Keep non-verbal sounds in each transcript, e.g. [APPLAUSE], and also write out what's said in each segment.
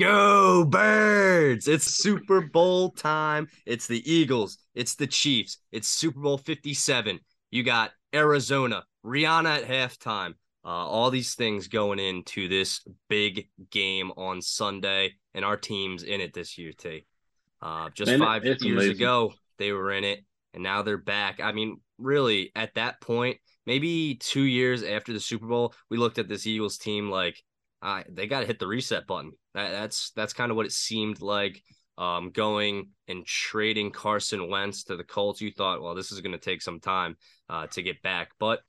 Go birds! It's Super Bowl time. It's the Eagles. It's the Chiefs. It's Super Bowl 57. You got Arizona, Rihanna at halftime. Uh, all these things going into this big game on Sunday, and our team's in it this year, T. Uh, just Man, five years amazing. ago, they were in it, and now they're back. I mean, really, at that point, maybe two years after the Super Bowl, we looked at this Eagles team like, they got to hit the reset button. That, that's that's kind of what it seemed like. Um, going and trading Carson Wentz to the Colts, you thought, well, this is going to take some time uh, to get back. But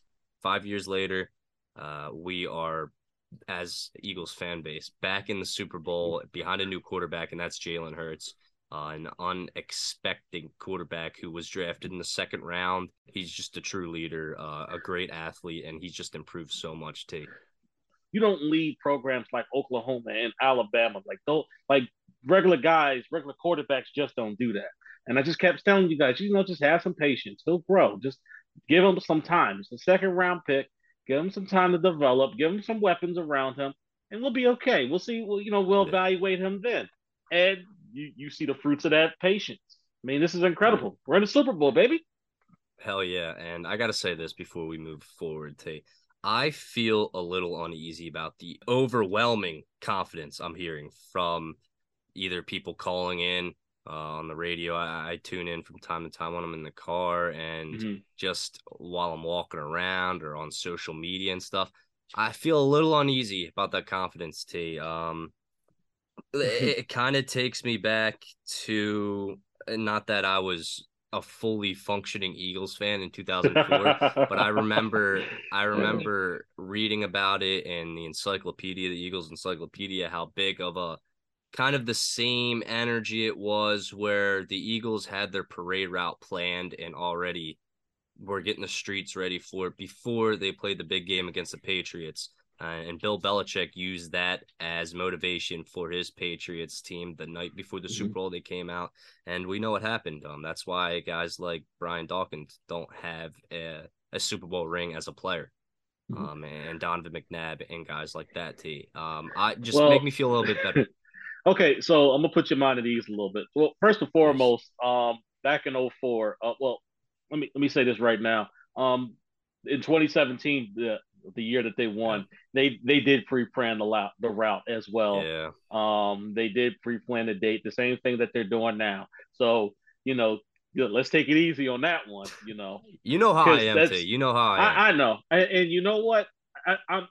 five years later, uh, we are, as Eagles fan base, back in the Super Bowl behind a new quarterback, and that's Jalen Hurts. Uh, an unexpected quarterback who was drafted in the second round. He's just a true leader, uh, a great athlete, and he's just improved so much too you don't lead programs like Oklahoma and Alabama. Like don't like regular guys, regular quarterbacks just don't do that. And I just kept telling you guys, you know, just have some patience. He'll grow. Just give him some time. It's a second round pick. Give him some time to develop. Give him some weapons around him, and we'll be okay. We'll see. Well, you know, we'll evaluate him then. And you you see the fruits of that patience. I mean, this is incredible. We're in the Super Bowl, baby. Hell yeah! And I got to say this before we move forward, Tate. I feel a little uneasy about the overwhelming confidence I'm hearing from either people calling in uh, on the radio. I, I, tune in from time to time when I'm in the car and mm-hmm. just while I'm walking around or on social media and stuff. I feel a little uneasy about that confidence, T. Um, [LAUGHS] it, it kind of takes me back to not that I was a fully functioning Eagles fan in 2004, but I remember I [LAUGHS] remember reading about it in the encyclopedia, the Eagles encyclopedia, how big of a kind of the same energy it was where the Eagles had their parade route planned and already were getting the streets ready for it before they played the big game against the Patriots. Uh, and Bill Belichick used that as motivation for his Patriots team the night before the mm-hmm. Super Bowl. They came out, and we know what happened. Um, that's why guys like Brian Dawkins don't have a, a Super Bowl ring as a player. Mm-hmm. Um, and Donovan McNabb and guys like that. T. Um, I just well, make me feel a little bit better. [LAUGHS] okay, so I'm gonna put your mind at ease a little bit. Well, first and foremost, um, back in 04, uh, well, let me let me say this right now. Um, in 2017, the the year that they won, they they did pre-plan the route the route as well. Yeah. Um, they did pre-plan the date, the same thing that they're doing now. So you know, let's take it easy on that one. You know. You know how I am, too. You know how I am. I, I know, and, and, you know what? I, I'm.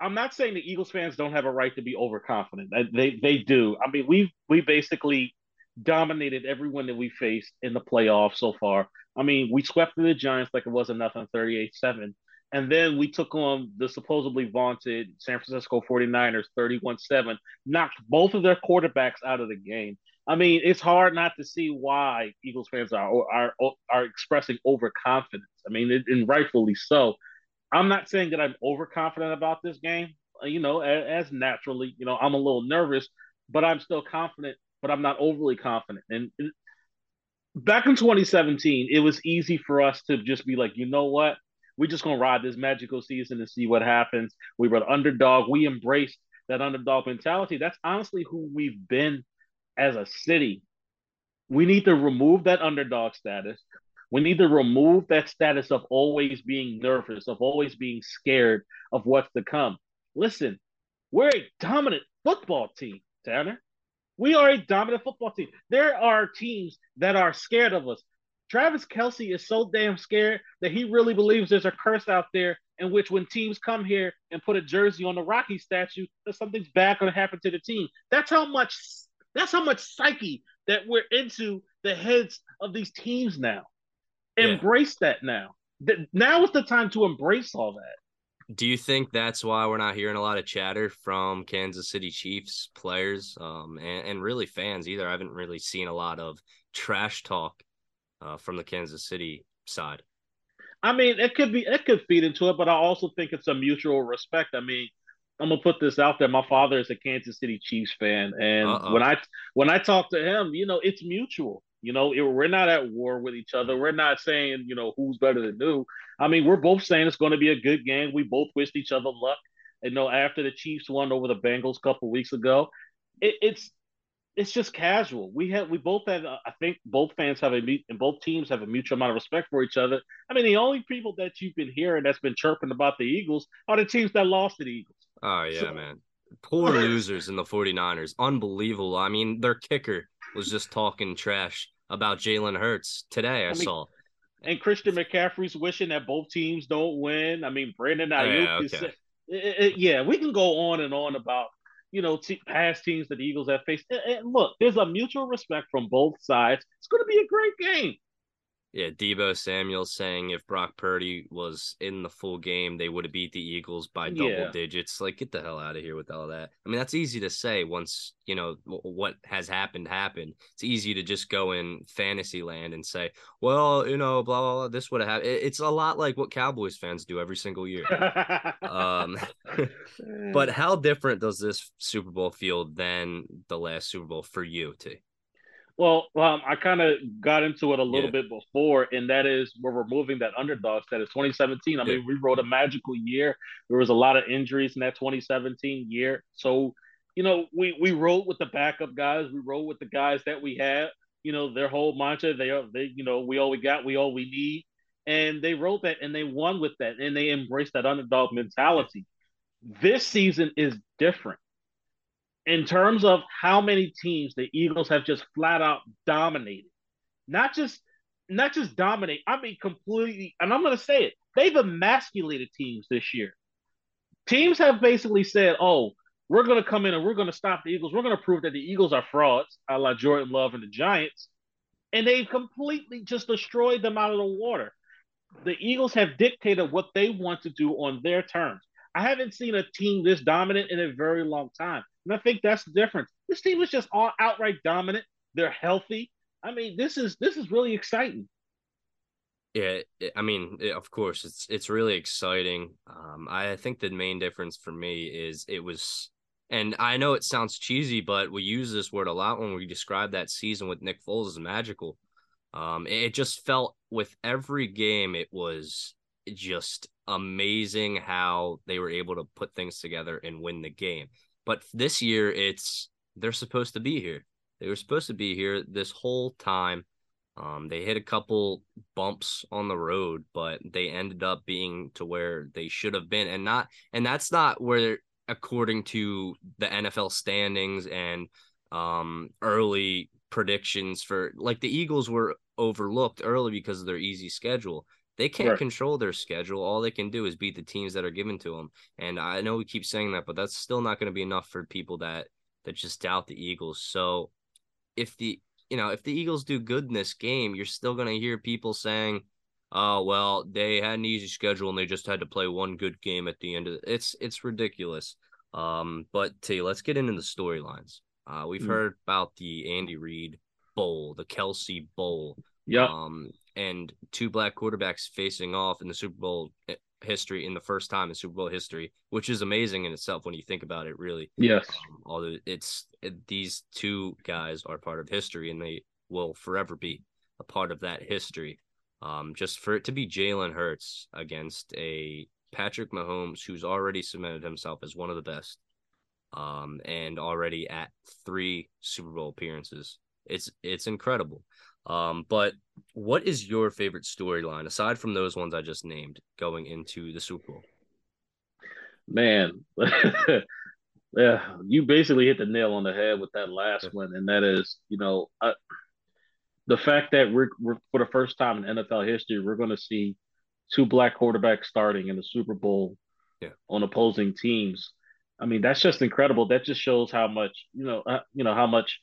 I'm not saying the Eagles fans don't have a right to be overconfident. They they do. I mean, we've we basically dominated everyone that we faced in the playoffs so far. I mean, we swept the Giants like it wasn't nothing, 38-7. And then we took on the supposedly vaunted San Francisco 49ers 31 7, knocked both of their quarterbacks out of the game. I mean, it's hard not to see why Eagles fans are are are expressing overconfidence. I mean, and rightfully so. I'm not saying that I'm overconfident about this game. You know, as, as, naturally, you know, I'm a little nervous, but I'm still confident. But I'm not overly confident. And back in 2017, it was easy for us to just be like, you know what? We're just gonna ride this magical season and see what happens. We were the underdog. We embraced that underdog mentality. That's honestly who we've been as a city. We need to remove that underdog status. We need to remove that status of always being nervous, of always being scared of what's to come. Listen, we're a dominant football team, Tanner. We are a dominant football team. There are teams that are scared of us. Travis Kelce is so damn scared that he really believes there's a curse out there in which when teams come here and put a jersey on the Rocky statue, that something's bad going to happen to the team. That's how much that's how much psyche that we're into the heads of these teams now. Embrace that now. Now is the time to embrace all that. Do you think that's why we're not hearing a lot of chatter from Kansas City Chiefs players um, and, and really fans either? I haven't really seen a lot of trash talk uh, from the Kansas City side. I mean, it could be it could feed into it, but I also think it's a mutual respect. I mean, I'm gonna put this out there. My father is a Kansas City Chiefs fan, and Uh-oh. when I when I talk to him, you know, it's mutual. You know, it, we're not at war with each other. We're not saying you know who's better than who. I mean, we're both saying it's going to be a good game. We both wished each other luck. You know, after the Chiefs won over the Bengals a couple weeks ago, it, it's it's just casual. We have we both have uh, I think both fans have a meet and both teams have a mutual amount of respect for each other. I mean, the only people that you've been hearing that's been chirping about the Eagles are the teams that lost to the Eagles. Oh yeah, so, man. Poor losers in the 49ers. Unbelievable. I mean, their kicker was just talking trash about Jalen Hurts today. I, I mean, saw. And Christian McCaffrey's wishing that both teams don't win. I mean, Brandon Aiyuk oh, yeah, okay. is. It, it, yeah, we can go on and on about you know, past teams that the Eagles have faced. And, and look, there's a mutual respect from both sides. It's going to be a great game. Yeah, Deebo Samuel saying if Brock Purdy was in the full game, they would have beat the Eagles by double yeah. digits. Like, get the hell out of here with all that. I mean, that's easy to say once you know what has happened happened. It's easy to just go in fantasy land and say, well, you know, blah blah blah. This would have happened. It's a lot like what Cowboys fans do every single year. um, [LAUGHS] [LAUGHS] but how different does this Super Bowl feel than the last Super Bowl for you, T? Well, um, I kind of got into it a little yeah. bit before, and that is we're removing that underdog status. 2017. I yeah. mean, we wrote a magical year. There was a lot of injuries in that 2017 year, so you know we we wrote with the backup guys. We wrote with the guys that we had. You know, their whole mantra. They are they. You know, we all we got. We all we need. And they wrote that, and they won with that, and they embraced that underdog mentality. This season is different in terms of how many teams the Eagles have just flat out dominated. Not just not just dominate, I mean completely, and I'm gonna say it, they've emasculated teams this year. Teams have basically said, Oh, we're gonna come in and we're gonna stop the Eagles. We're gonna prove that the Eagles are frauds, a la Jordan Love and the Giants. And they've completely just destroyed them out of the water. The Eagles have dictated what they want to do on their terms. I haven't seen a team this dominant in a very long time. And I think that's the difference. This team is just all outright dominant. They're healthy. I mean, this is this is really exciting. Yeah, I mean, of course, it's it's really exciting. Um, I think the main difference for me is it was, and I know it sounds cheesy, but we use this word a lot when we describe that season with Nick Foles as magical. Um, it just felt with every game, it was just amazing how they were able to put things together and win the game. But this year, it's they're supposed to be here. They were supposed to be here this whole time. Um, they hit a couple bumps on the road, but they ended up being to where they should have been, and not. And that's not where, according to the NFL standings and um, early predictions for like the Eagles were overlooked early because of their easy schedule. They can't right. control their schedule. All they can do is beat the teams that are given to them. And I know we keep saying that, but that's still not going to be enough for people that that just doubt the Eagles. So if the you know if the Eagles do good in this game, you're still going to hear people saying, "Oh well, they had an easy schedule and they just had to play one good game at the end of it." It's it's ridiculous. Um, but T, let's get into the storylines. Uh, we've mm. heard about the Andy Reid Bowl, the Kelce Bowl. Yeah. Um, and two black quarterbacks facing off in the Super Bowl eh, history in the first time in Super Bowl history, which is amazing in itself when you think about it. Really, yes. Um, although it's it, these two guys are part of history, and they will forever be a part of that history. Um, just for it to be Jalen Hurts against a Patrick Mahomes, who's already cemented himself as one of the best, um, and already at three Super Bowl appearances. It's it's incredible. Um, but what is your favorite storyline aside from those ones I just named going into the Super Bowl? Man, [LAUGHS] yeah, you basically hit the nail on the head with that last one, and that is, you know, I, the fact that we're, we're for the first time in NFL history, we're going to see two black quarterbacks starting in the Super Bowl yeah. on opposing teams. I mean, that's just incredible. That just shows how much, you know, uh, you know how much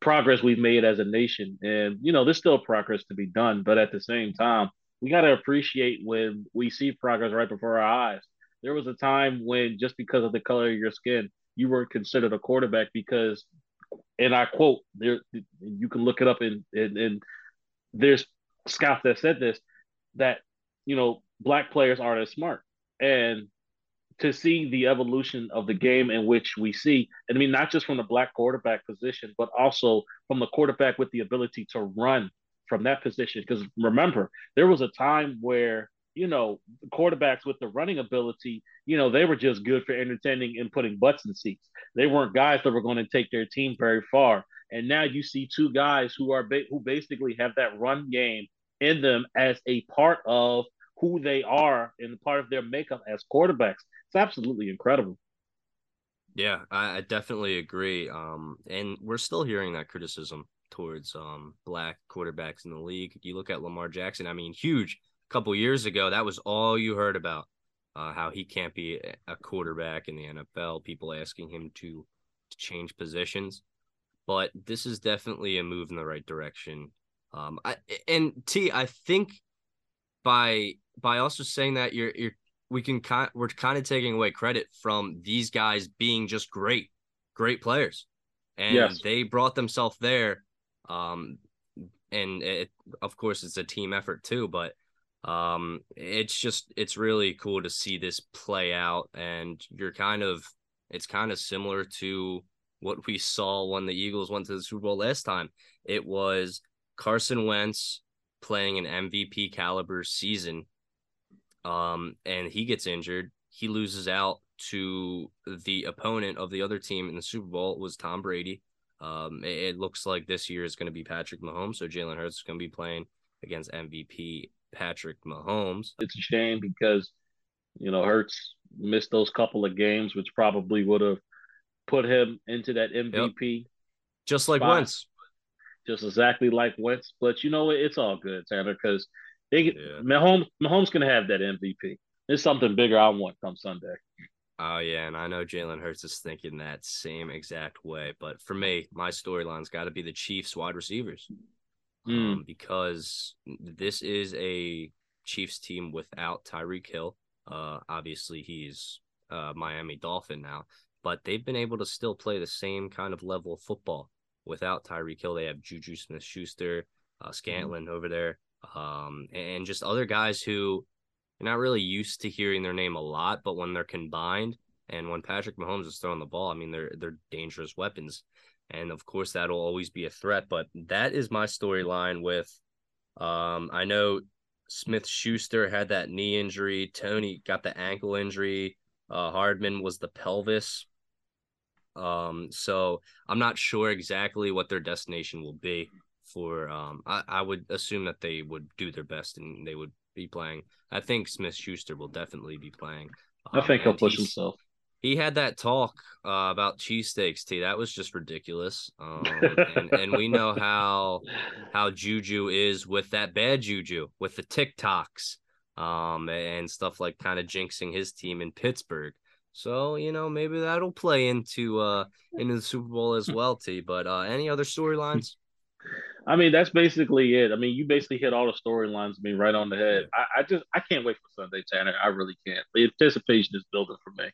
progress we've made as a nation. And, you know, there's still progress to be done. But at the same time, we got to appreciate when we see progress right before our eyes. There was a time when just because of the color of your skin, you weren't considered a quarterback because, and I quote, there you can look it up and and, and there's scouts that said this that you know black players aren't as smart, and to see the evolution of the game in which we see, and I mean, not just from the black quarterback position, but also from the quarterback with the ability to run from that position. Because remember, there was a time where you know, quarterbacks with the running ability, you know, they were just good for entertaining and putting butts in seats. They weren't guys that were going to take their team very far. And now you see two guys who are ba- who basically have that run game in them as a part of who they are and part of their makeup as quarterbacks. It's absolutely incredible. Yeah, I, I definitely agree. Um, and we're still hearing that criticism towards um black quarterbacks in the league. You look at Lamar Jackson. I mean, huge. A couple years ago, that was all you heard about. Uh, how he can't be a quarterback in the NFL. People asking him to, to change positions, but this is definitely a move in the right direction. Um, I and T, I think by by also saying that you're you're we can kind we're kind of taking away credit from these guys being just great, great players, and yes. they brought themselves there. Um, and it, of course, it's a team effort too, but um, it's just it's really cool to see this play out, and you're kind of it's kind of similar to what we saw when the Eagles went to the Super Bowl last time. It was Carson Wentz playing an MVP caliber season um, and he gets injured. He loses out to the opponent of the other team in the Super Bowl was Tom Brady. Um, it, it, looks like this year is going to be Patrick Mahomes, so Jalen Hurts is going to be playing against MVP Patrick Mahomes. It's a shame because you know Hurts missed those couple of games, which probably would have put him into that MVP. Yep. Just like spot. Wentz. Just exactly like Wentz. But you know It's all good, Tanner, because they yeah. Mahomes Mahomes gonna have that MVP. It's something bigger I want come Sunday. Oh yeah, and I know Jalen Hurts is thinking that same exact way. But for me, my storyline's got to be the Chiefs wide receivers, mm. um, because this is a Chiefs team without Tyreek Hill. Uh, obviously he's uh, Miami Dolphin now, but they've been able to still play the same kind of level of football without Tyreek Hill. They have Juju Smith Schuster, uh, Scantling mm. over there um, and just other guys who you're not really used to hearing their name a lot, but when they're combined and when Patrick Mahomes is throwing the ball, I mean they're they're dangerous weapons, and of course that'll always be a threat. But that is my storyline with. Um, I know Smith Schuster had that knee injury. Toney got the ankle injury. Uh, Hardman was the pelvis. Um, so I'm not sure exactly what their destination will be for um I, I would assume that they would do their best and they would be playing. I think Smith Schuster will definitely be playing. Um, I think he'll push himself. He had that talk uh, about cheesesteaks, T. That was just ridiculous. Um, and, and we know how how Juju is with that bad Juju, with the TikToks um, and stuff like kind of jinxing his team in Pittsburgh. So you know maybe that'll play into uh into the Super Bowl as well, T. But uh, any other storylines? I mean, that's basically it. I mean, you basically hit all the storylines. I mean, right on the head. I, I, just I can't wait for Sunday, Tanner. I really can't. The anticipation is building for me.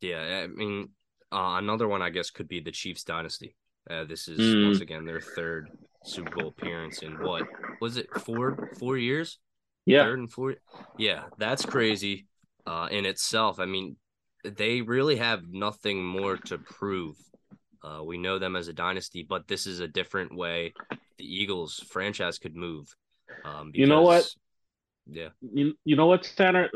Yeah, I mean, uh, another one I guess could be the Chiefs dynasty. Uh, this is mm. once again their third Super Bowl appearance in what was it four four years? Yeah, third and four. Yeah, that's crazy uh, in itself. I mean, they really have nothing more to prove uh, we know them as a dynasty, but this is a different way the Eagles franchise could move. Um, because, you know what? Yeah. You, you know what, Tanner?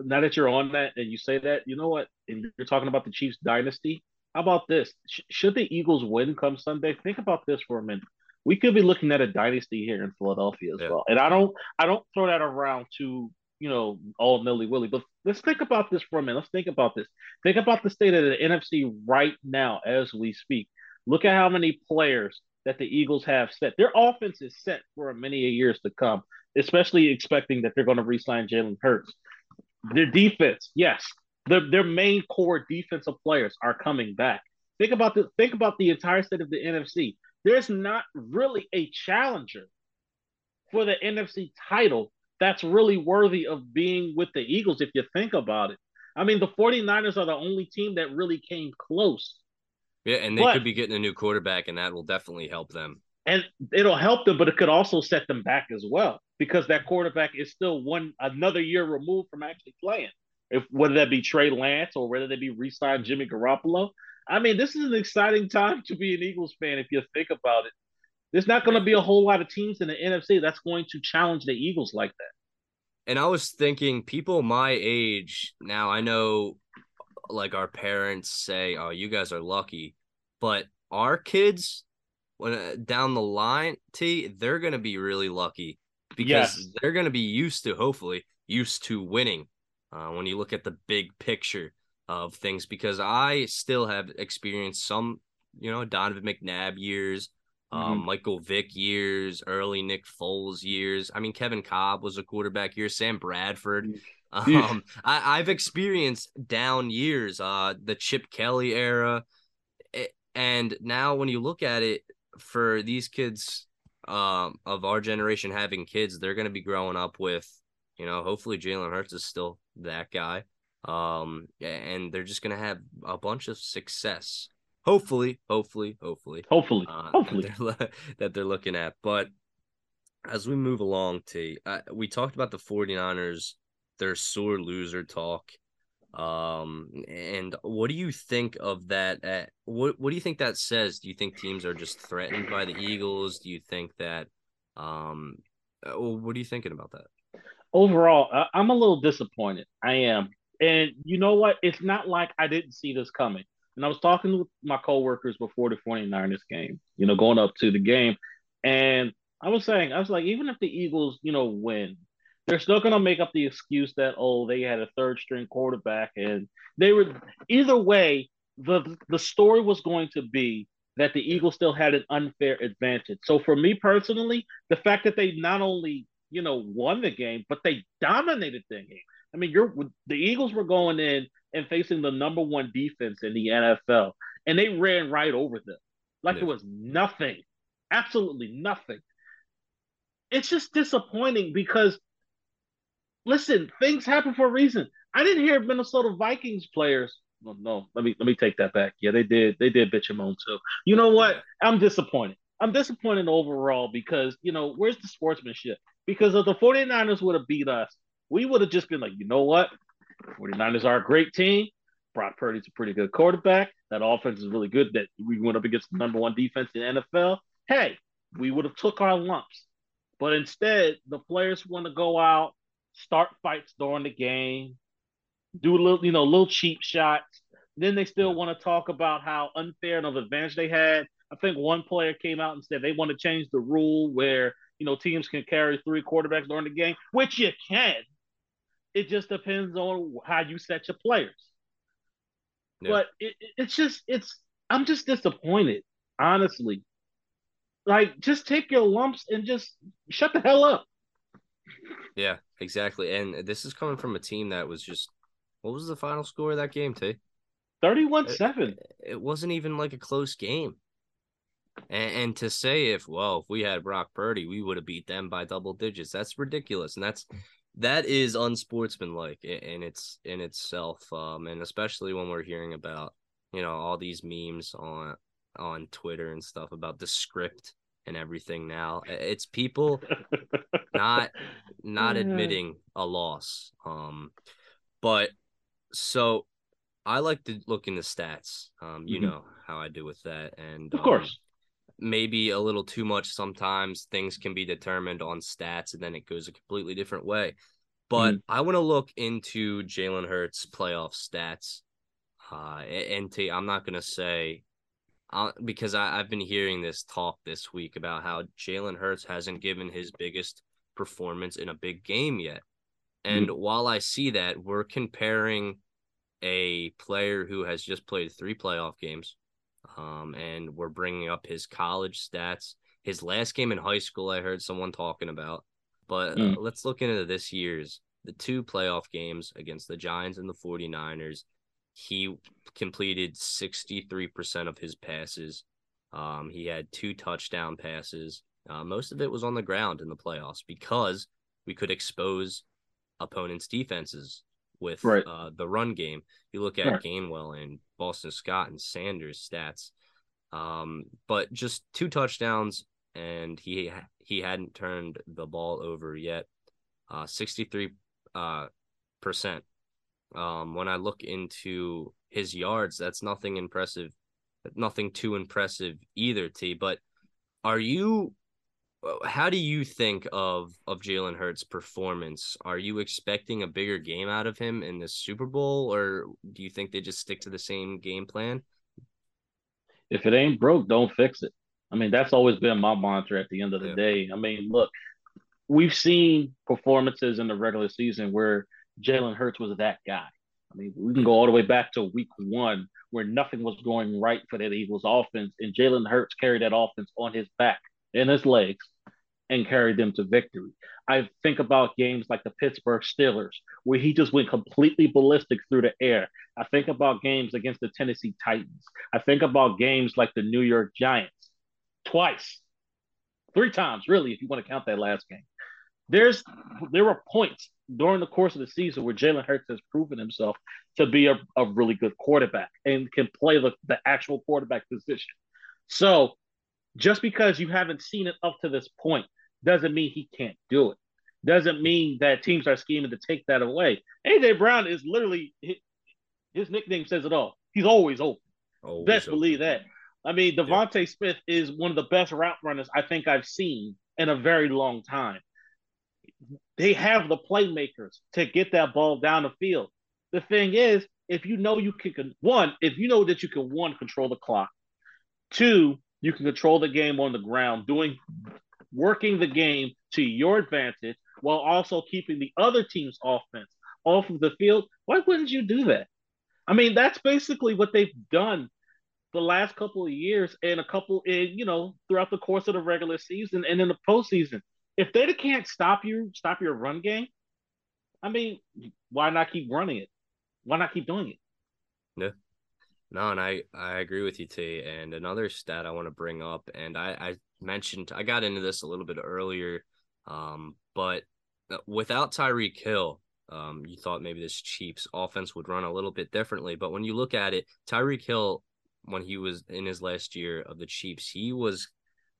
Now that you're on that and you say that, you know what? And you're talking about the Chiefs dynasty. How about this? Sh- should the Eagles win come Sunday? Think about this for a minute. We could be looking at a dynasty here in Philadelphia as yeah. well. And I don't, I don't throw that around to you know, all nilly willy. But let's think about this for a minute. Let's think about this. Think about the state of the NFC right now as we speak. Look at how many players that the Eagles have set. Their offense is set for many years to come, especially expecting that they're going to re-sign Jalen Hurts. Their defense, yes, their their main core defensive players are coming back. Think about the think about the entire state of the NFC. There's not really a challenger for the NFC title that's really worthy of being with the Eagles if you think about it. I mean, the 49ers are the only team that really came close. Yeah, and they but, could be getting a new quarterback, and that will definitely help them. And it'll help them, but it could also set them back as well because that quarterback is still one another year removed from actually playing. If whether that be Trey Lance or whether they be re-signed Jimmy Garoppolo. I mean, this is an exciting time to be an Eagles fan if you think about it. There's not going to be a whole lot of teams in the NFC that's going to challenge the Eagles like that. and I was thinking, people my age now, I know like our parents say, "Oh, you guys are lucky," but our kids, when uh, down the line, T, they're gonna be really lucky because yes. they're gonna be used to, hopefully, used to winning. Uh, when you look at the big picture of things, because I still have experienced some, you know, Donovan McNabb years, um, mm-hmm. Michael Vick years, early Nick Foles years. I mean, Kevin Kolb was a quarterback here. Sam Bradford. Mm. [LAUGHS] Um, I, have experienced down years, uh, the Chip Kelly era, and now when you look at it, for these kids, um, of our generation having kids, they're going to be growing up with, you know, hopefully Jalen Hurts is still that guy, um, and they're just going to have a bunch of success hopefully, hopefully, hopefully, hopefully, uh, hopefully that they're, that they're, looking at. But as we move along, T, uh, we talked about the 49ers, their sore loser talk. Um, and what do you think of that? At, uh, what What do you think that says? Do you think teams are just threatened by the Eagles? Do you think that? Um, uh, what are you thinking about that? Overall, I'm a little disappointed. I am. And you know what? It's not like I didn't see this coming. And I was talking with my coworkers before the 49ers game, you know, going up to the game. And I was saying, I was like, even if the Eagles, you know, win, they're still going to make up the excuse that, oh, they had a third string quarterback. And they were, either way, the, the story was going to be that the Eagles still had an unfair advantage. So for me personally, the fact that they not only, you know, won the game, but they dominated the game. I mean, you're the Eagles were going in and facing the number one defense in the NFL, and they ran right over them like yeah. it was nothing, absolutely nothing. It's just disappointing because, listen, things happen for a reason. I didn't hear Minnesota Vikings players. No, no, let me let me take that back. Yeah, they did. They did bitch him on too. You know what? I'm disappointed. I'm disappointed overall because, you know, where's the sportsmanship? Because if the 49ers would have beat us, we would have just been like, you know what? 49ers are a great team. Brock Purdy's a pretty good quarterback. That offense is really good. That we went up against the number one defense in the NFL. Hey, we would have took our lumps. But instead, the players want to go out, start fights during the game, do a little, you know, little cheap shots. Then they still want to talk about how unfair of advantage they had. I think one player came out and said they want to change the rule where you know teams can carry three quarterbacks during the game, which you can. It just depends on how you set your players. Yeah. But it, it's just it's I'm just disappointed, honestly. Like just take your lumps and just shut the hell up. Yeah, exactly. And this is coming from a team that was just what was the final score of that game, T? 31-7. It, it wasn't even like a close game. And, and, to say if well, if we had Brock Purdy, we would have beat them by double digits. That's ridiculous, and that's that is unsportsmanlike in its in itself um and especially when we're hearing about you know all these memes on on twitter and stuff about the script and everything now it's people [LAUGHS] not not admitting a loss um but so i like to look in the stats um you mm-hmm. know how i do with that and of course um, maybe a little too much sometimes things can be determined on stats and then it goes a completely different way but mm-hmm. i want to look into jalen hurts playoff stats uh, and i i'm not going to say uh, because I, i've been hearing this talk this week about how jalen hurts hasn't given his biggest performance in a big game yet and mm-hmm. while i see that we're comparing a player who has just played three playoff games um, and we're bringing up his college stats. His last game in high school, I heard someone talking about. But mm. uh, let's look into this year's the two playoff games against the Giants and the 49ers. He completed 63% of his passes. Um, he had two touchdown passes. Uh, most of it was on the ground in the playoffs because we could expose opponents' defenses with right. uh, the run game. You look at right. Gainwell and Boston Scott and Sanders stats, um, but just two touchdowns, and he he hadn't turned the ball over yet. Uh, 63 uh, percent. Um, when I look into his yards, that's nothing impressive, nothing too impressive either. T. But are you how do you think of of Jalen Hurts' performance? Are you expecting a bigger game out of him in the Super Bowl, or do you think they just stick to the same game plan? If it ain't broke, don't fix it. I mean, that's always been my mantra at the end of the yeah. day. I mean, look, we've seen performances in the regular season where Jalen Hurts was that guy. I mean, we can go all the way back to week one where nothing was going right for that Eagles offense, and Jalen Hurts carried that offense on his back and his legs and carried them to victory. I think about games like the Pittsburgh Steelers, where he just went completely ballistic through the air. I think about games against the Tennessee Titans. I think about games like the New York Giants twice, three times, really, if you want to count that last game. There's there were points during the course of the season where Jalen Hurts has proven himself to be a, a really good quarterback and can play the, the actual quarterback position. So just because you haven't seen it up to this point doesn't mean he can't do it. Doesn't mean that teams are scheming to take that away. AJ Brown is literally his, his nickname says it all. He's always open. Always Best open. believe that. I mean, DeVonta yeah. Smith is one of the best route runners I think I've seen in a very long time. They have the playmakers to get that ball down the field. The thing is, if you know you can one, if you know that you can one control the clock, two, you can control the game on the ground, doing working the game to your advantage while also keeping the other team's offense off of the field, why wouldn't you do that? I mean, that's basically what they've done the last couple of years and a couple in, you know, throughout the course of the regular season and in the postseason. If they can't stop you, stop your run game, I mean, why not keep running it? Why not keep doing it? Yeah. No, and I I agree with you, T. And another stat I want to bring up, and I I mentioned I got into this a little bit earlier, um, but uh, without Tyreek Hill, um, you thought maybe this Chiefs offense would run a little bit differently. But when you look at it, Tyreek Hill, when he was in his last year of the Chiefs, he was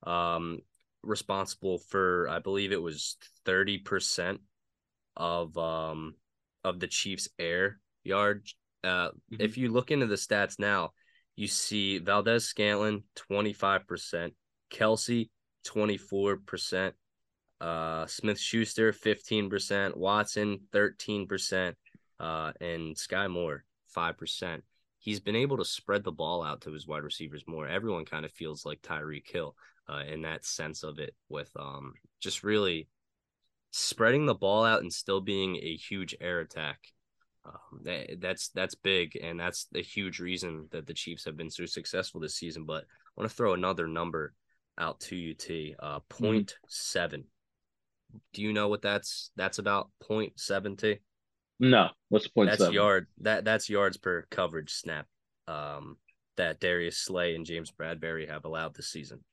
um, responsible for I believe it was thirty percent of um of the Chiefs' air yard uh, mm-hmm. If you look into the stats now, you see Valdes-Scantling 25%, Kelce 24%, uh, Smith Schuster 15%, Watson 13%, uh, and Skyy Moore 5%. He's been able to spread the ball out to his wide receivers more. Everyone kind of feels like Tyreek Hill uh, in that sense of it, with um, just really spreading the ball out and still being a huge air attack um, that, that's that's big, and that's the huge reason that the Chiefs have been so successful this season. But I want to throw another number out to you, T. Uh, mm-hmm. 0.7. Mm-hmm. Do you know what that's that's about? 0.7 T. No, what's point that's seven? yard that that's yards per coverage snap. Um, that Darius Slay and James Bradberry have allowed this season.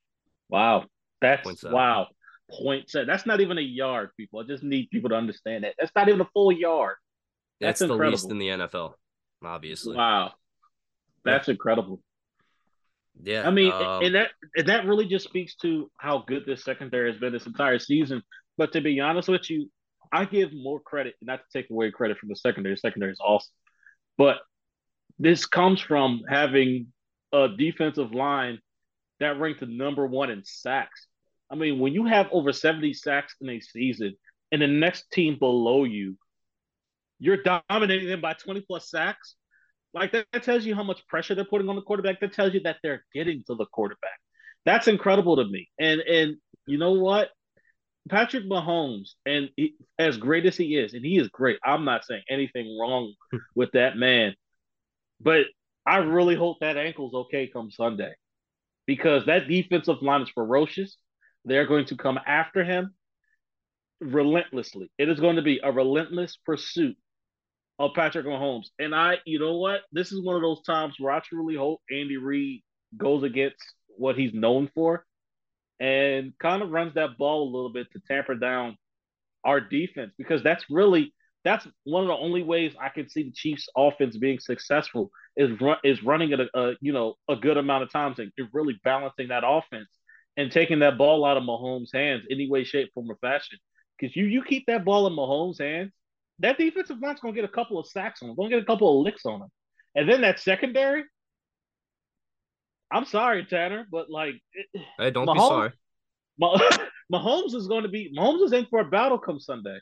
Wow, that's wow. Point seven. That's not even a yard, people. I just need people to understand that. That's not even a full yard. That's, That's the least in the NFL, obviously. Wow, that's yeah. incredible. Yeah, I mean, um, and that and that really just speaks to how good this secondary has been this entire season. But to be honest with you, I give more credit, not to take away credit from the secondary. Secondary is awesome, but this comes from having a defensive line that ranked the number one in sacks. I mean, when you have over 70 sacks in a season, and the next team below you you're dominating them by 20 plus sacks. Like that, that, tells you how much pressure they're putting on the quarterback. That tells you that they're getting to the quarterback. That's incredible to me. And and you know what? Patrick Mahomes, and he, as great as he is, and he is great. I'm not saying anything wrong [LAUGHS] with that man, but I really hope that ankle's okay come Sunday, because that defensive line is ferocious. They're going to come after him relentlessly. It is going to be a relentless pursuit of Patrick Mahomes. And I, you know what? This is one of those times where I truly hope Andy Reid goes against what he's known for and kind of runs that ball a little bit to tamper down our defense because that's really that's one of the only ways I can see the Chiefs offense being successful is run, is running it a, a, you know a good amount of times and really balancing that offense and taking that ball out of Mahomes' hands any way, shape, form, or fashion. Because you you keep that ball in Mahomes' hands, that defensive line's gonna get a couple of sacks on him, gonna get a couple of licks on him. And then that secondary, I'm sorry, Tanner, but like [LAUGHS] Hey, don't Mahomes, be sorry. [LAUGHS] Mahomes is going to be Mahomes is in for a battle come Sunday.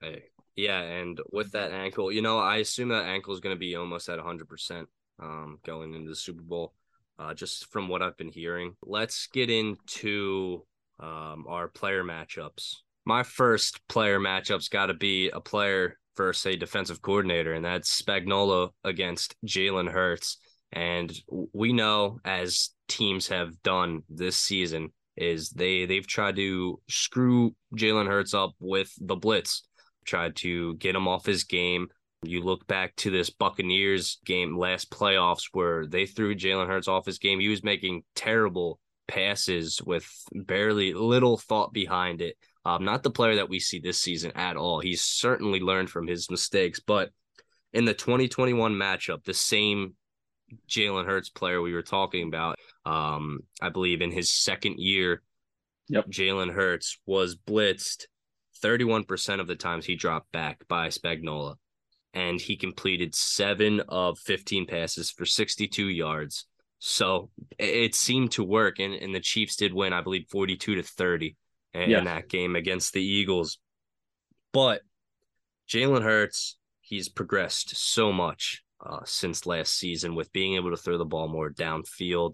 Hey, yeah, and with that ankle, you know, I assume that ankle is going to be almost at 100% um, going into the Super Bowl, uh, just from what I've been hearing. Let's get into um, our player matchups. My first player matchup's got to be a player versus a defensive coordinator, and that's Spagnuolo against Jalen Hurts. And we know, as teams have done this season, is they they've tried to screw Jalen Hurts up with the blitz, tried to get him off his game. You look back to this Buccaneers game last playoffs where they threw Jalen Hurts off his game. He was making terrible passes with barely little thought behind it. Um, not the player that we see this season at all. He's certainly learned from his mistakes, but in the 2021 matchup, the same Jalen Hurts player we were talking about, um, I believe in his second year, yep. Jalen Hurts was blitzed 31% of the times he dropped back by Spagnuolo. And he completed seven of 15 passes for 62 yards. So it seemed to work. And, and the Chiefs did win, I believe, 42 to 30 in, yes. that game against the Eagles. But Jalen Hurts, he's progressed so much uh, since last season with being able to throw the ball more downfield,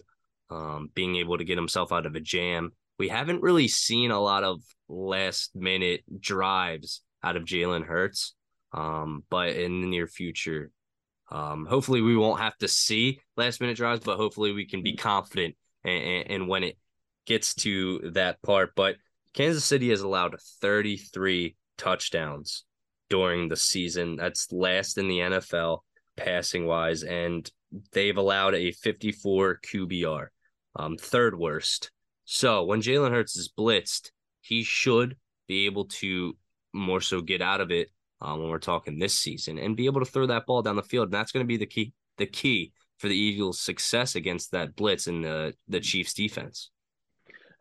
um, being able to get himself out of a jam. We haven't really seen a lot of last minute drives out of Jalen Hurts, um, but in the near future, um, hopefully we won't have to see last minute drives, but hopefully we can be confident and when it gets to that part. But Kansas City has allowed 33 touchdowns during the season. That's last in the NFL passing wise, and they've allowed a 54 QBR, um, third worst. So when Jalen Hurts is blitzed, he should be able to more so get out of it um, when we're talking this season and be able to throw that ball down the field. And that's going to be the key, the key for the Eagles' success against that blitz and the the Chiefs' defense.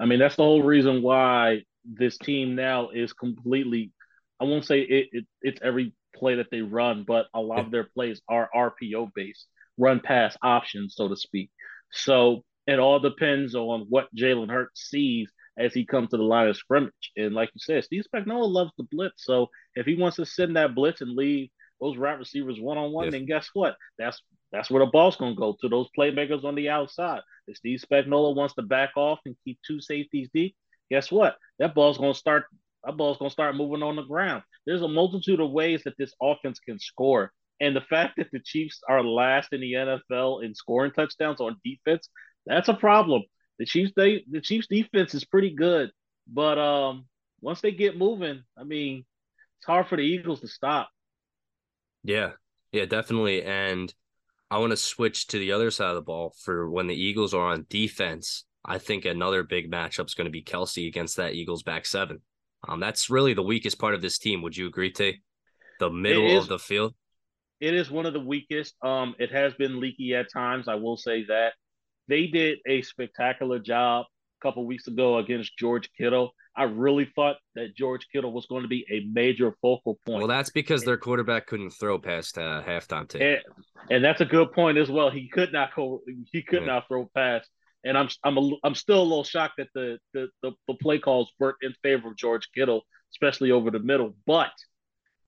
I mean, that's the whole reason why this team now is completely. I won't say it, it it's every play that they run, but a lot of their plays are RPO based, run pass options, so to speak. So it all depends on what Jalen Hurts sees as he comes to the line of scrimmage. And like you said, Steve Spagnuolo loves the blitz. So if he wants to send that blitz and leave those wide receivers one on one, then guess what? That's that's where the ball's gonna go to those playmakers on the outside. If Steve Spagnuolo wants to back off and keep two safeties deep, guess what? That ball's gonna start. That ball's gonna start moving on the ground. There's a multitude of ways that this offense can score, and the fact that the Chiefs are last in the NFL in scoring touchdowns on defense, that's a problem. The Chiefs, they the Chiefs defense is pretty good, but um, once they get moving, I mean, it's hard for the Eagles to stop. Yeah, yeah, definitely, and I want to switch to the other side of the ball for when the Eagles are on defense. I think another big matchup is going to be Kelce against that Eagles back seven. Um, that's really the weakest part of this team. Would you agree, T? The middle is, of the field. It is one of the weakest. Um, it has been leaky at times. I will say that they did a spectacular job a couple weeks ago against George Kittle. I really thought that George Kittle was going to be a major focal point. Well, that's because their quarterback couldn't throw past uh, halftime. Too. And, and that's a good point as well. He could not go. He could yeah. not throw past. And I'm I'm a, I'm still a little shocked that the, the the the play calls weren't in favor of George Kittle, especially over the middle. But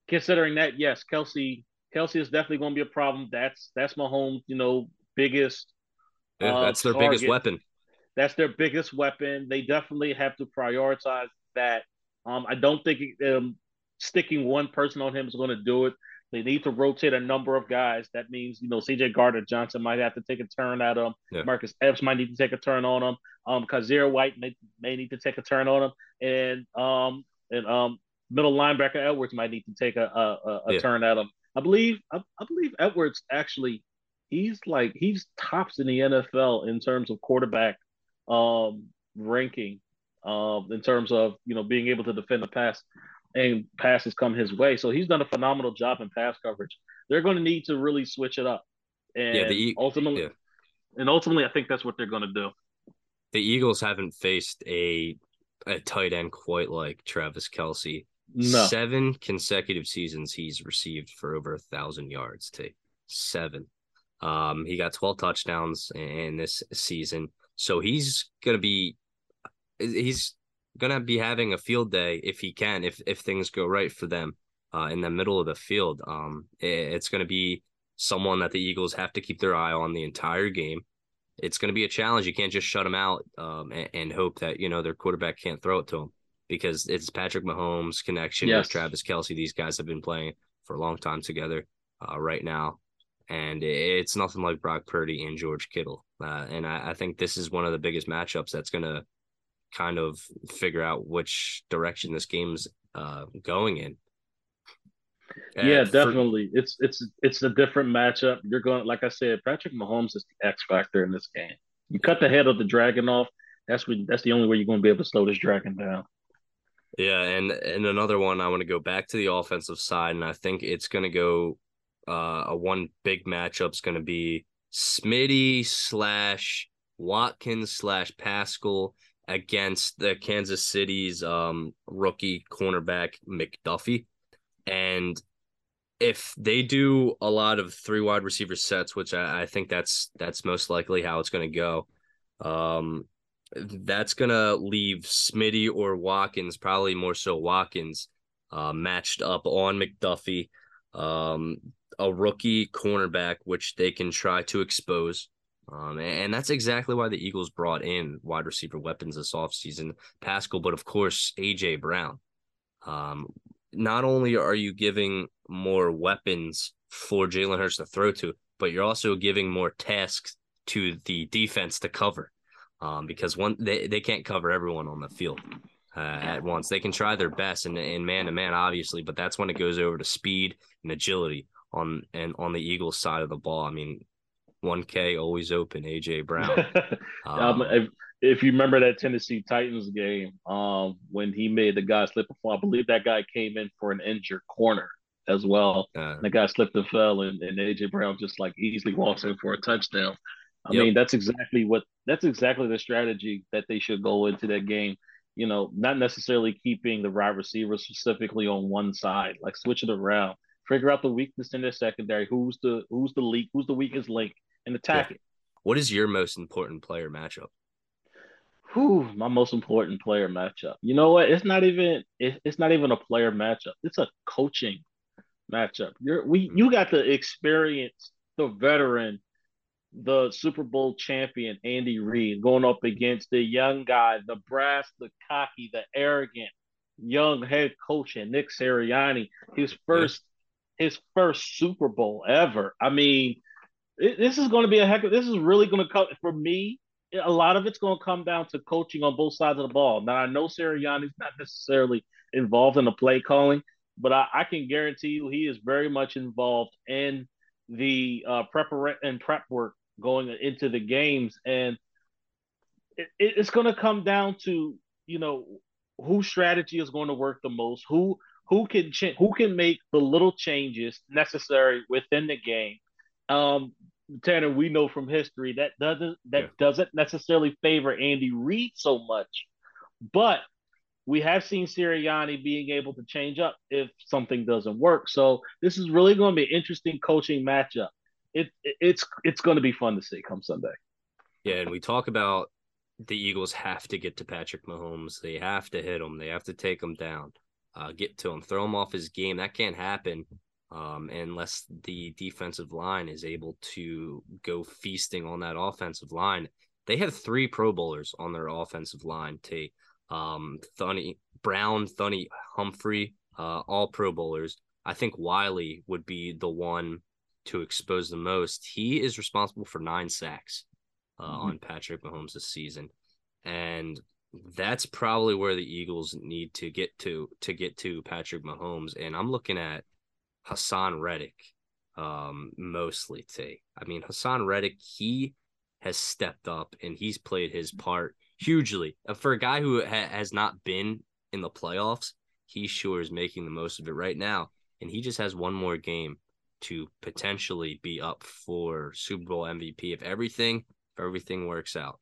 considering that, yes, Kelce Kelce is definitely going to be a problem. That's that's Mahomes, you know, biggest. Yeah, uh, that's their target. biggest weapon. That's their biggest weapon. They definitely have to prioritize that. Um, I don't think um, sticking one person on him is going to do it. They need to rotate a number of guys. That means, you know, CJ Gardner Johnson might have to take a turn at him. Yeah. Marcus Epps might need to take a turn on him. Um, Kyzir White may, may need to take a turn on him. And um and um middle linebacker Edwards might need to take a a, a yeah. turn at him. I believe I, I believe Edwards actually he's like he's tops in the NFL in terms of quarterback um, ranking um, in terms of you know being able to defend the pass and passes come his way. So he's done a phenomenal job in pass coverage. They're going to need to really switch it up, and yeah, the, ultimately, yeah. and ultimately, I think that's what they're going to do. The Eagles haven't faced a a tight end quite like Travis Kelce. No. Seven consecutive seasons he's received for over a thousand yards. To seven, um, he got twelve touchdowns in this season. So he's going to be, he's gonna be having a field day if he can, if if things go right for them uh, in the middle of the field. Um, it, it's gonna be someone that the Eagles have to keep their eye on the entire game. It's gonna be a challenge. You can't just shut them out um, and, and hope that you know their quarterback can't throw it to them because it's Patrick Mahomes connection yes. with Travis Kelce. These guys have been playing for a long time together uh, right now and it's nothing like Brock Purdy and George Kittle. Uh, and I, I, think this is one of the biggest matchups that's going to kind of figure out which direction this game's uh, going in. yeah, definitely. For... It's it's it's a different matchup. You're going like I said, Patrick Mahomes is the X factor in this game. You cut the head of the dragon off. That's what that's the only way you're going to be able to slow this dragon down. Yeah, and and another one I want to go back to the offensive side, and I think it's going to go uh, a one big matchup is going to be Smitty slash Watkins slash Pascal against the Kansas City's um, rookie cornerback McDuffie. And if they do a lot of three wide receiver sets, which I, I think that's that's most likely how it's going to go, um, that's going to leave Smitty or Watkins, probably more so Watkins, uh, matched up on McDuffie. Um, a rookie cornerback, which they can try to expose. Um, and that's exactly why the Eagles brought in wide receiver weapons this offseason, Pascal, but of course, AJ Brown. Um, not only are you giving more weapons for Jalen Hurts to throw to, but you're also giving more tasks to the defense to cover. Um, because one they, they can't cover everyone on the field uh, at once. They can try their best in, in man to man, obviously, but that's when it goes over to speed and agility on and on the Eagles side of the ball. I mean, one K always open. AJ Brown. [LAUGHS] um, if, if, you remember that Tennessee Titans game, um, when he made the guy slip and fall, I believe that guy came in for an injured corner as well. Uh, the guy slipped and fell, and, and AJ Brown just like easily walks in for a touchdown. I yep. mean, that's exactly what that's exactly the strategy that they should go into that game. You know, not necessarily keeping the wide receiver specifically on one side, like switch it around figure out the weakness in their secondary. Who's the who's the leak? Who's the weakest link, and attack yeah. it. What is your most important player matchup? Whew, my most important player matchup. You know what? It's not even it, it's not even a player matchup. It's a coaching matchup. You're we mm-hmm. you got the experience, the veteran, the Super Bowl champion Andy Reid going up against the young guy, the brass, the cocky, the arrogant young head coach and Nick Sirianni. His first his first Super Bowl ever. I mean, it, this is going to be a heck of this is really going to come for me. A lot of it's going to come down to coaching on both sides of the ball. Now I know Sirianni's not necessarily involved in the play calling, but I, I can guarantee you he is very much involved in the uh, and prep work going into the games, and it, it's going to come down to you know whose strategy is going to work the most, who who can ch- who can make the little changes necessary within the game. Um, Tanner, we know from history that doesn't that yeah. doesn't necessarily favor Andy Reid so much, but we have seen Sirianni being able to change up if something doesn't work. So this is really going to be an interesting coaching matchup. It, it it's it's going to be fun to see come Sunday. Yeah, and we talk about the Eagles have to get to Patrick Mahomes. They have to hit him. They have to take him down uh, get to him, throw him off his game. That can't happen um, unless the defensive line is able to go feasting on that offensive line. They have three Pro Bowlers on their offensive line. To um, Thuney Brown, Thuney Humphrey, uh, all Pro Bowlers. I think Wylie would be the one to expose the most. He is responsible for nine sacks uh, mm-hmm. on Patrick Mahomes this season, and that's probably where the Eagles need to get to to get to Patrick Mahomes. And I'm looking at Haason Reddick um, mostly today. I mean, Haason Reddick, he has stepped up and he's played his part hugely. For a guy who ha- has not been in the playoffs, he sure is making the most of it right now. And he just has one more game to potentially be up for Super Bowl MVP if everything if everything works out.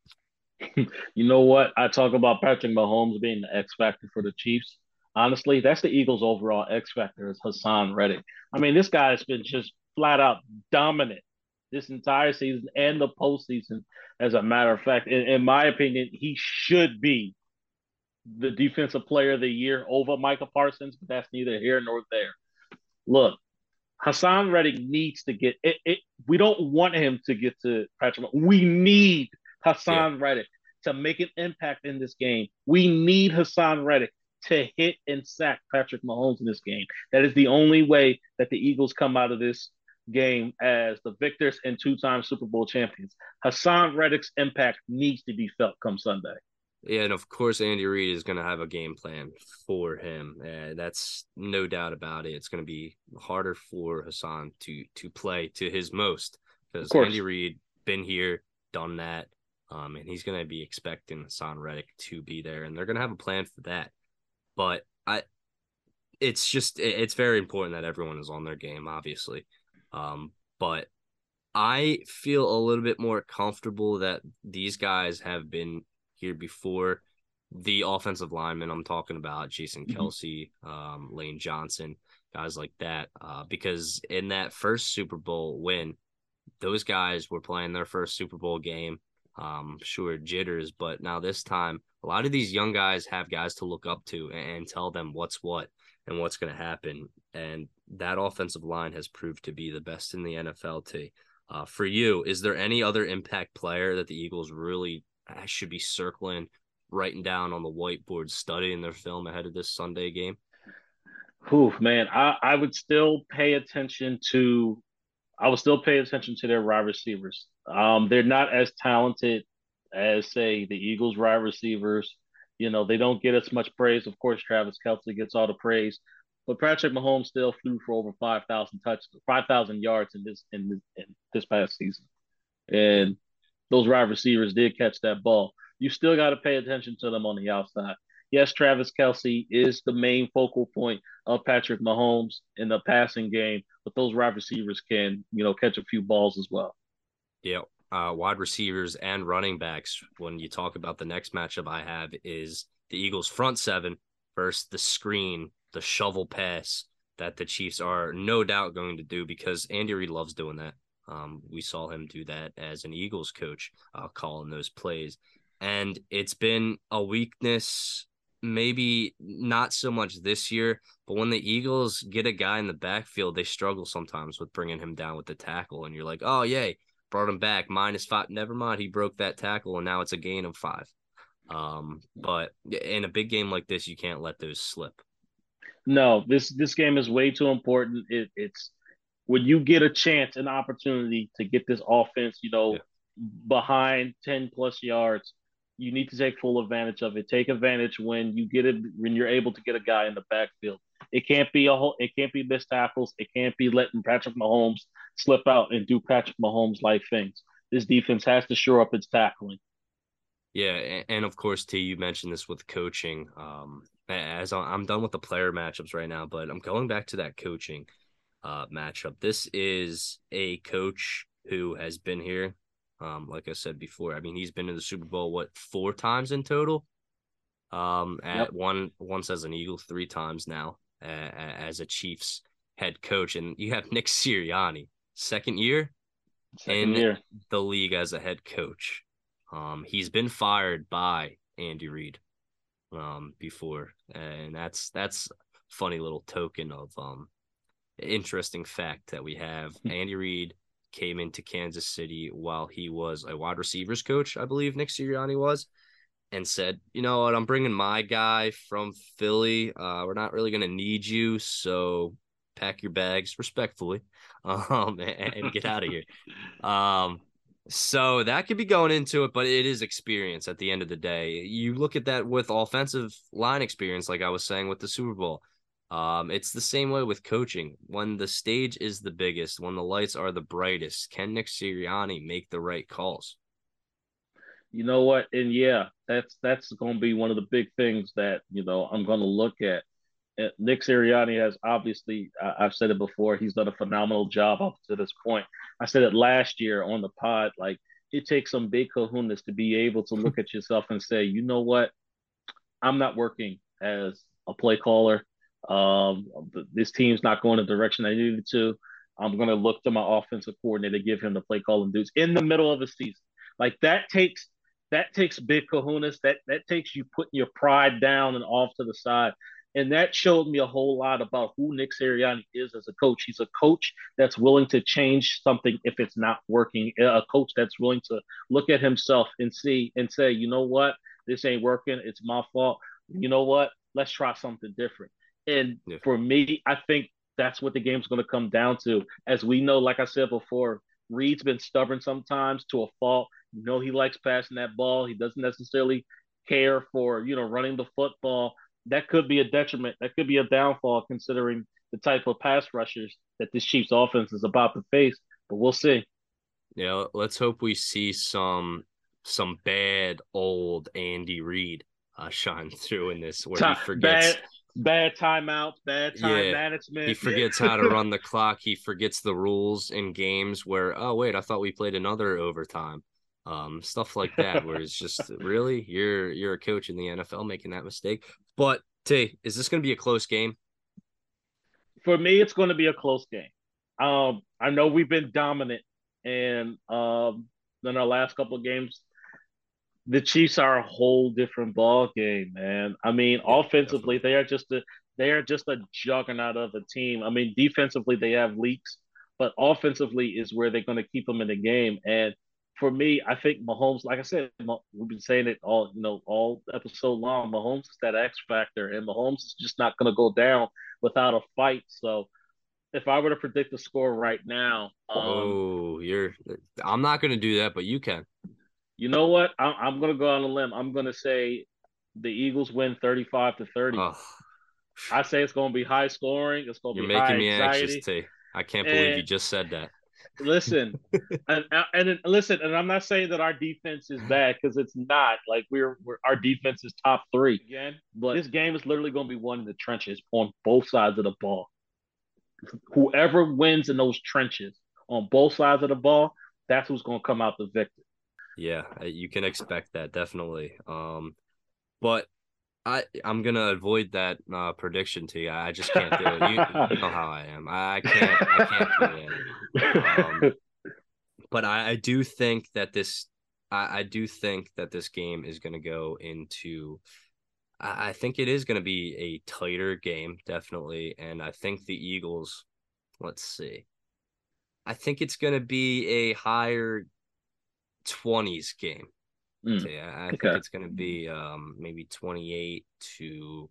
[LAUGHS] you know what? I talk about Patrick Mahomes being the X factor for the Chiefs. Honestly, that's the Eagles' overall X factor is Haason Reddick. I mean, this guy has been just flat out dominant this entire season and the postseason. As a matter of fact, in, in my opinion, he should be the defensive player of the year over Micah Parsons, but that's neither here nor there. Look, Haason Reddick needs to get it, it. We don't want him to get to Patrick. We need Haason yeah. Reddick to make an impact in this game. We need Haason Reddick to hit and sack Patrick Mahomes in this game. That is the only way that the Eagles come out of this game as the victors and two-time Super Bowl champions. Haason Reddick's impact needs to be felt come Sunday. Yeah, and of course Andy Reid is going to have a game plan for him. Uh, that's no doubt about it. It's going to be harder for Haason to to play to his most because Andy Reid been here, done that, um, and he's going to be expecting Haason Reddick to be there, and they're going to have a plan for that. But I, it's just it's very important that everyone is on their game, obviously. Um, but I feel a little bit more comfortable that these guys have been here before. The offensive linemen I'm talking about, Jason mm-hmm. Um, Lane Johnson, guys like that. Uh, because in that first Super Bowl win, those guys were playing their first Super Bowl game. Um, sure, jitters, but now this time, a lot of these young guys have guys to look up to and, tell them what's what and what's going to happen. And that offensive line has proved to be the best in the NFL. To uh, for you, is there any other impact player that the Eagles really should be circling, writing down on the whiteboard, studying their film ahead of this Sunday game? Whew, man, I, I would still pay attention to I would still pay attention to their wide receivers. Um, they're not as talented as say the Eagles wide receivers. You know, they don't get as much praise. Of course, Travis Kelce gets all the praise, but Patrick Mahomes still flew for over five thousand touch, five thousand yards in this in this, in this past season, and those wide receivers did catch that ball. You still got to pay attention to them on the outside. Yes, Travis Kelce is the main focal point of Patrick Mahomes in the passing game, but those wide receivers can, you know, catch a few balls as well. Yeah. Uh, wide receivers and running backs. When you talk about the next matchup I have is the Eagles front seven versus the screen, the shovel pass that the Chiefs are no doubt going to do because Andy Reid loves doing that. Um, we saw him do that as an Eagles coach, uh, calling those plays. And it's been a weakness, maybe not so much this year, but when the Eagles get a guy in the backfield, they struggle sometimes with bringing him down with the tackle. And you're like, oh, yay, brought him back minus five. Never mind, he broke that tackle, and now it's a gain of five. Um, but in a big game like this, you can't let those slip. No, this this game is way too important. It, it's when you get a chance, an opportunity to get this offense, you know, yeah. behind 10 plus yards, you need to take full advantage of it. Take advantage when you get it when you're able to get a guy in the backfield. It can't be a whole it can't be missed tackles. It can't be letting Patrick Mahomes slip out and do Patrick Mahomes like things. This defense has to shore up its tackling. Yeah, and of course, T, you mentioned this with coaching. Um, as I'm done with the player matchups right now, but I'm going back to that coaching uh, matchup. This is a coach who has been here. Um, like I said before, I mean he's been in the Super Bowl what four times in total. Um, at yep. one once as an Eagle, three times now uh, as a Chiefs head coach, and you have [LAUGHS] Nick Sirianni, second year second in year. the league as a head coach. Um, he's been fired by Andy Reid um before, and that's that's funny little token of um interesting fact that we have hmm. Andy Reid came into Kansas City while he was a wide receivers coach, I believe Nick Sirianni was, and said, you know what, I'm bringing my guy from Philly. Uh, we're not really going to need you, so pack your bags respectfully, [LAUGHS] um, and, and get out of here. [LAUGHS] Um, so that could be going into it, but it is experience at the end of the day. You look at that with offensive line experience, like I was saying with the Super Bowl. Um, it's the same way with coaching. When the stage is the biggest, when the lights are the brightest, can Nick Sirianni make the right calls? You know what? And yeah, that's that's going to be one of the big things that you know I'm going to look at. Nick Sirianni has obviously, I've said it before, he's done a phenomenal job up to this point. I said it last year on the pod. Like it takes some big kahunas to be able to look at yourself and say, you know what, I'm not working as a play caller. Um, this team's not going the direction I needed to. I'm going to look to my offensive coordinator, give him the play calling duties in the middle of the season. Like that takes that takes big kahunas. That that takes you putting your pride down and off to the side. And that showed me a whole lot about who Nick Sirianni is as a coach. He's a coach that's willing to change something if it's not working. A coach that's willing to look at himself and see and say, you know what, this ain't working. It's my fault. You know what? Let's try something different. And yeah. for me, I think that's what the game's going to come down to. As we know, like I said before, Reid's been stubborn sometimes to a fault. You know, he likes passing that ball. He doesn't necessarily care for, you know, running the football. That could be a detriment. That could be a downfall considering the type of pass rushers that this Chiefs offense is about to face. But we'll see. Yeah, let's hope we see some some bad old Andy Reid uh, [LAUGHS] shine through in this where he forgets bad, bad timeouts, bad time yeah, management. He [LAUGHS] forgets how to run the clock. He forgets the rules in games where, oh wait, I thought we played another overtime. Um, stuff like that, where it's just really you're you're a coach in the NFL making that mistake. But Tay, is this going to be a close game? For me, it's going to be a close game. Um, I know we've been dominant, and um, in our last couple of games, the Chiefs are a whole different ball game, man. I mean, yeah, offensively, definitely. they are just a they are just a juggernaut of a team. I mean, defensively, they have leaks, but offensively is where they're going to keep them in the game. And for me, I think Mahomes, like I said, we've been saying it all, you know, all episode long. Mahomes is that X factor, and Mahomes is just not going to go down without a fight. So, if I were to predict the score right now, um, oh, you're, I'm not going to do that, but you can. You know what? I'm, I'm going to go on a limb. I'm going to say the Eagles win 35 to 30. Oh. I say it's going to be high scoring. It's going to You're be making me anxiety. anxious, T. I can't believe and, you just said that. Listen, and, and listen, and I'm not saying that our defense is bad because it's not. Like we're, we're our defense is top three again, but this game is literally going to be won in the trenches on both sides of the ball. Whoever wins in those trenches on both sides of the ball, that's who's going to come out the victor. Yeah, uh, you can expect that definitely. Um, but I I'm gonna avoid that uh, prediction to you. I just can't do it. You, you know how I am. I, can't. I can't do it. Um, but I, I do think that this. I, I do think that this game is gonna go into. I, I think it is gonna be a tighter game, definitely, and I think the Eagles. Let's see. I think it's gonna be a higher 20s game. Mm. So yeah, I okay. think it's going to be um, maybe 28 to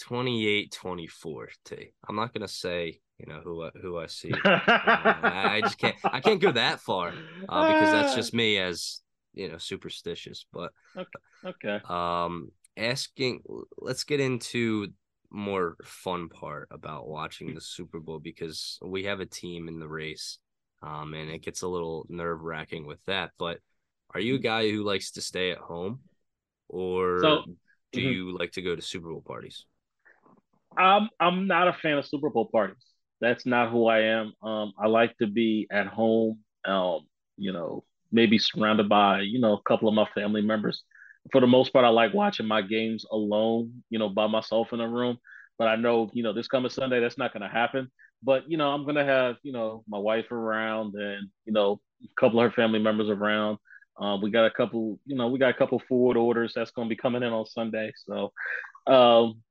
28 24 T. I'm not going to say, you know, who who I [LAUGHS] see. I, I, just can't I can't go that far uh, because that's just me as, you know, superstitious, but okay. okay. Um asking let's get into more fun part about watching the Super Bowl because we have a team in the race um, and it gets a little nerve wracking with that. But are you a guy who likes to stay at home, or so, do mm-hmm. you like to go to Super Bowl parties? I'm I'm not a fan of Super Bowl parties. That's not who I am. Um, I like to be at home. Um, you know, maybe surrounded by you know a couple of my family members. For the most part, I like watching my games alone. You know, by myself in a room. But I know you know this coming Sunday that's not going to happen but you know, I'm gonna have you know my wife around and you know a couple of her family members around. Um, we got a couple, you know, we got a couple forward orders that's gonna be coming in on Sunday, so um,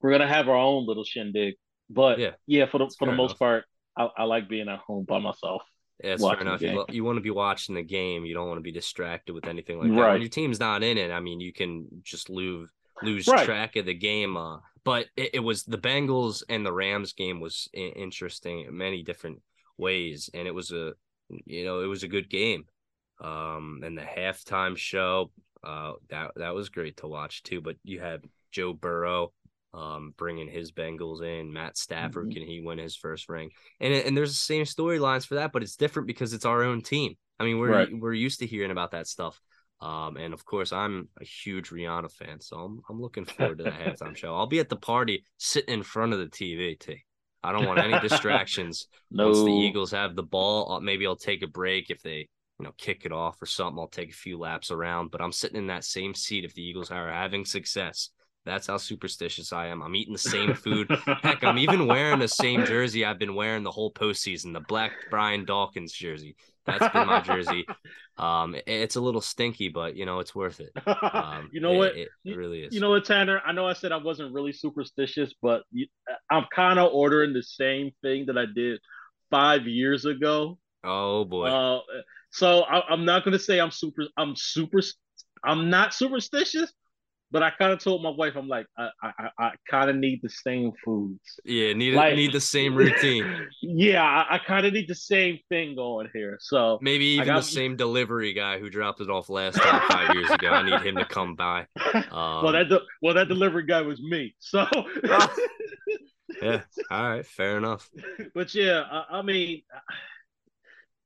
we're gonna have our own little shindig. But yeah, yeah for the for the most enough. part, I, I, like being at home by myself. Yeah, it's fair enough. You, you, want to be watching the game. You don't want to be distracted with anything like that. Right. When your team's not in it, I mean, you can just lose lose right. track of the game. Uh, but it, it, was the Bengals and the Rams game was interesting in many different ways, and it was a you know it was a good game. Um, and the halftime show, uh, that that was great to watch too. But you had Joe Burrow, um, bringing his Bengals in. Matt Stafford, mm-hmm. can he win his first ring? And and there's the same storylines for that, but it's different because it's our own team. I mean, we're right. we're used to hearing about that stuff. Um, and of course, I'm a huge Rihanna fan, so I'm I'm looking forward to the [LAUGHS] halftime show. I'll be at the party, sitting in front of the TV. T. I don't want any [LAUGHS] distractions. no. Once the Eagles have the ball, maybe I'll take a break if they, you know, kick it off or something. I'll take a few laps around, but I'm sitting in that same seat if the Eagles are having success. That's how superstitious I am. I'm eating the same food. Heck, I'm even [LAUGHS] wearing the same jersey I've been wearing the whole postseason, the black Brian Dawkins jersey. That's been my jersey. Um, it- it's a little stinky, but you know it's worth it. Um, you know it- what? It, really is. You know what, Tanner? I know I said I wasn't really superstitious, but you, I'm kind of ordering the same thing that I did five years ago. oh boy. Uh, so I, I'm not gonna say I'm super. I'm super. I'm not superstitious, but I kind of told my wife, I'm like, I, I, I kind of need the same foods. yeah, need like- need the same [LAUGHS] routine. Yeah, I, I kind of need the same thing going here. So Maybe even got- the same delivery guy who dropped it off last time five years ago. I need him to come [LAUGHS] by. Um, well, that de- well that delivery guy was me. So, [LAUGHS] yeah. All right, fair enough. but yeah, I, I mean,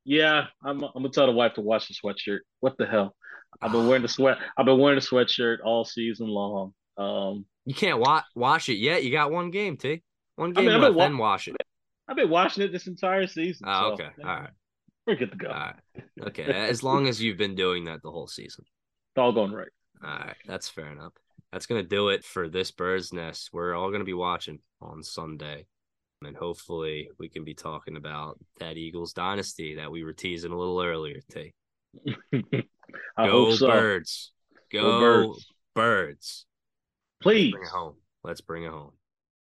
yeah, I'm I'm gonna tell the wife to wash the sweatshirt. What the hell? I've been wearing the sweat. I've been wearing the sweatshirt all season long. Um, You can't wa- wash it yet. You got one game, T. One game I've left, been wa- then wash it. I've been washing it this entire season. Oh, so, okay. All right. we're good to go. All right. Okay. As long as you've been doing that the whole season. It's all going right. All right. That's fair enough. That's going to do it for this bird's nest. We're all going to be watching on Sunday. And hopefully we can be talking about that Eagles dynasty that we were teasing a little earlier, T. [LAUGHS] Go so. birds. Go, Go birds. Please. Bring it home. Let's bring it home.